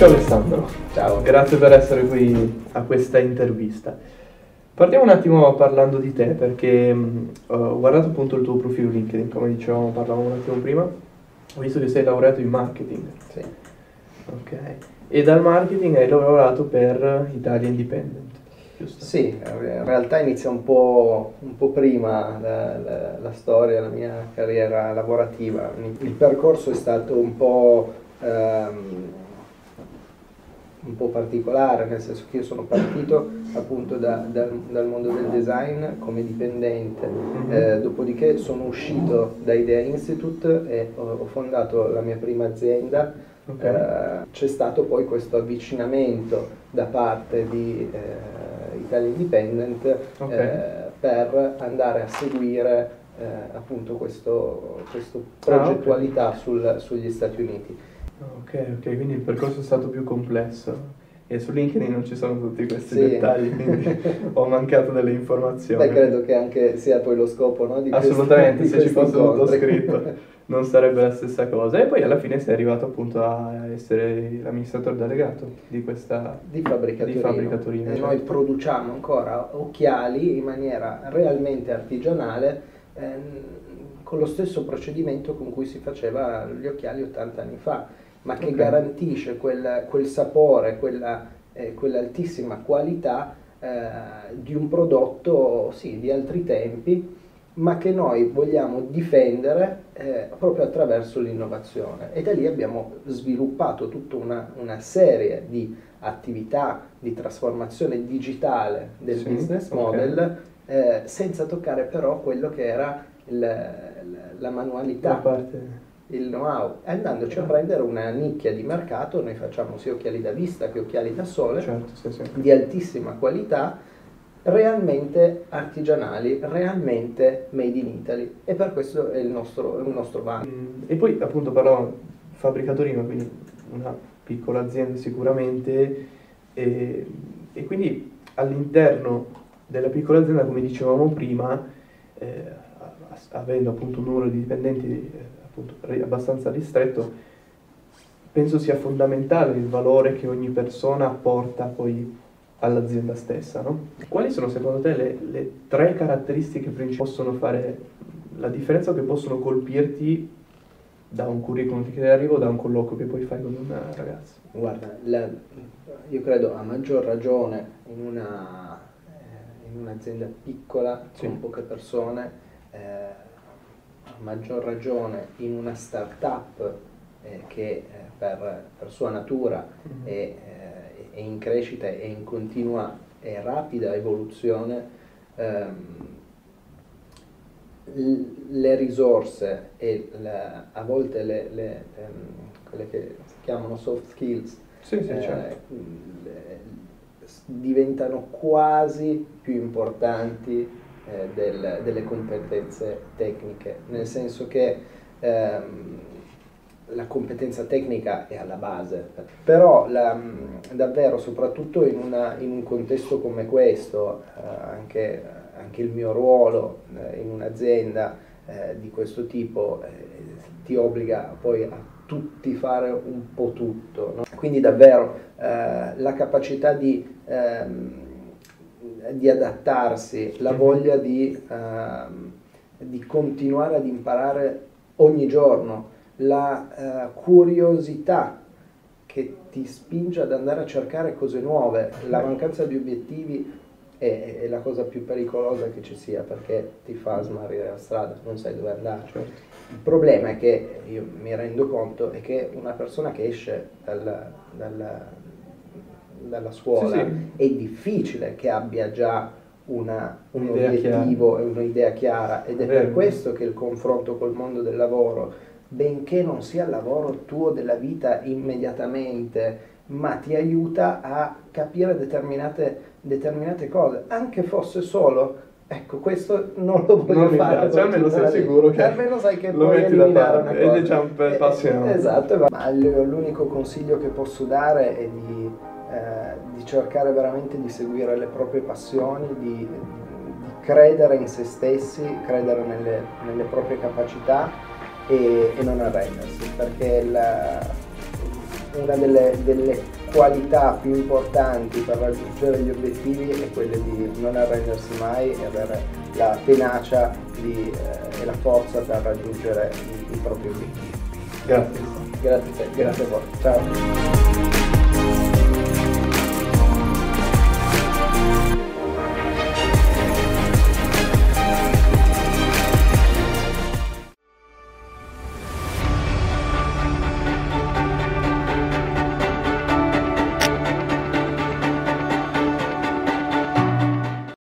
Ciao Alessandro. Ciao. Grazie per essere qui a questa intervista. Partiamo un attimo parlando di te perché mh, ho guardato appunto il tuo profilo LinkedIn, come dicevamo, parlavamo un attimo prima. Ho visto che sei laureato in marketing. Sì. Ok. E dal marketing hai lavorato per Italia Independent, giusto? Sì, in realtà inizia un po', un po' prima la, la- la storia, la mia carriera lavorativa. Il percorso è stato un po', ehm, un po' particolare, nel senso che io sono partito appunto da- dal, dal mondo del design come dipendente, Mhm. Eh, dopodiché sono uscito da Idea Institute e ho, ho fondato la mia prima azienda. Ok. Eh, c'è stato poi questo avvicinamento da parte di eh, Italia Independent Ok. eh, per andare a seguire eh, appunto questo, questo Ah, ok. progettualità sul- sugli Stati Uniti. Ok, ok, quindi il percorso è stato più complesso. E su LinkedIn non ci sono tutti questi Sì. dettagli, quindi ho mancato delle informazioni. Beh, credo che anche sia poi lo scopo no, di questi- Assolutamente, di se ci questi fosse tutto scritto non sarebbe la stessa cosa. E poi alla fine sei arrivato appunto a essere l'amministratore delegato di questa... di Fabbrica Di. Fabbrica Torino, E certo. noi produciamo ancora occhiali in maniera realmente artigianale ehm, con lo stesso procedimento con cui si faceva gli occhiali 80 anni fa, ma che Ok. garantisce quel, quel sapore, quella, eh, quell'altissima qualità eh, di un prodotto sì, di altri tempi, ma che noi vogliamo difendere eh, proprio attraverso l'innovazione. E da lì abbiamo sviluppato tutta una, una serie di attività di trasformazione digitale del Sì, business model, eh, senza toccare però quello che era il- la, la manualità Da parte... il know-how, e andandoci a prendere una nicchia di mercato, noi facciamo sia occhiali da vista che occhiali da sole, Certo, sì, sì. di altissima qualità, realmente artigianali, realmente made in Italy e per questo è il nostro, è un nostro vanto. Mm, E poi appunto parlavamo Fabbrica Torino, quindi una piccola azienda sicuramente, e, e quindi all'interno della piccola azienda, come dicevamo prima, eh, avendo appunto un numero di dipendenti eh, appunto abbastanza ristretto, penso sia fondamentale il valore che ogni persona apporta poi all'azienda stessa, no? Quali sono secondo te le, le tre caratteristiche principali che possono fare la differenza o che possono colpirti da un curriculum che ti arriva o da un colloquio che poi fai con una ragazza? Guarda, la- io credo a maggior ragione in, una, eh, in un'azienda piccola Sì. con poche persone, eh, a maggior ragione in una start-up eh, che eh, per, per sua natura Mhm. è, eh, è in crescita e in continua e rapida evoluzione, ehm, le risorse e la- a volte le, le, ehm, quelle che si chiamano soft skills Sì, sì, eh, certo. le- diventano quasi più importanti eh, del- delle competenze tecniche, nel senso che ehm, la competenza tecnica è alla base, però la- davvero soprattutto in, una- in un contesto come questo, eh, anche, anche il mio ruolo eh, in un'azienda eh, di questo tipo eh, ti obbliga poi a tutti fare un po' tutto. no? Quindi davvero eh, la capacità di, ehm, di adattarsi, la Mhm. voglia di, ehm, di continuare ad imparare ogni giorno, la eh, curiosità che ti spinge ad andare a cercare cose nuove, la mancanza di obiettivi è, è la cosa più pericolosa che ci sia perché ti fa smarrire la strada, non sai dove andare. certo. Il problema è che io mi rendo conto è che una persona che esce dal- dalla, dalla scuola Sì, sì. è difficile che abbia già una- un Un'idea obiettivo e un'idea chiara ed è Vero. per questo che il confronto col mondo del lavoro, benché non sia il lavoro tuo della vita immediatamente, ma ti aiuta a capire determinate, determinate cose, anche fosse solo Ecco, questo non lo voglio Non fare. piace, almeno sei sicuro che Almeno sai che lo metti da parte, passo in avanti. Esatto, ma l'unico consiglio che posso dare è di, eh, di cercare veramente di seguire le proprie passioni, di, di credere in se stessi, credere nelle, nelle proprie capacità e, e non arrendersi, perché la- una delle, delle, qualità più importanti per raggiungere gli obiettivi è quella di non arrendersi mai e avere la tenacia di, eh, e la forza per raggiungere i, i propri obiettivi. Grazie. Grazie a te, grazie a voi. Ciao.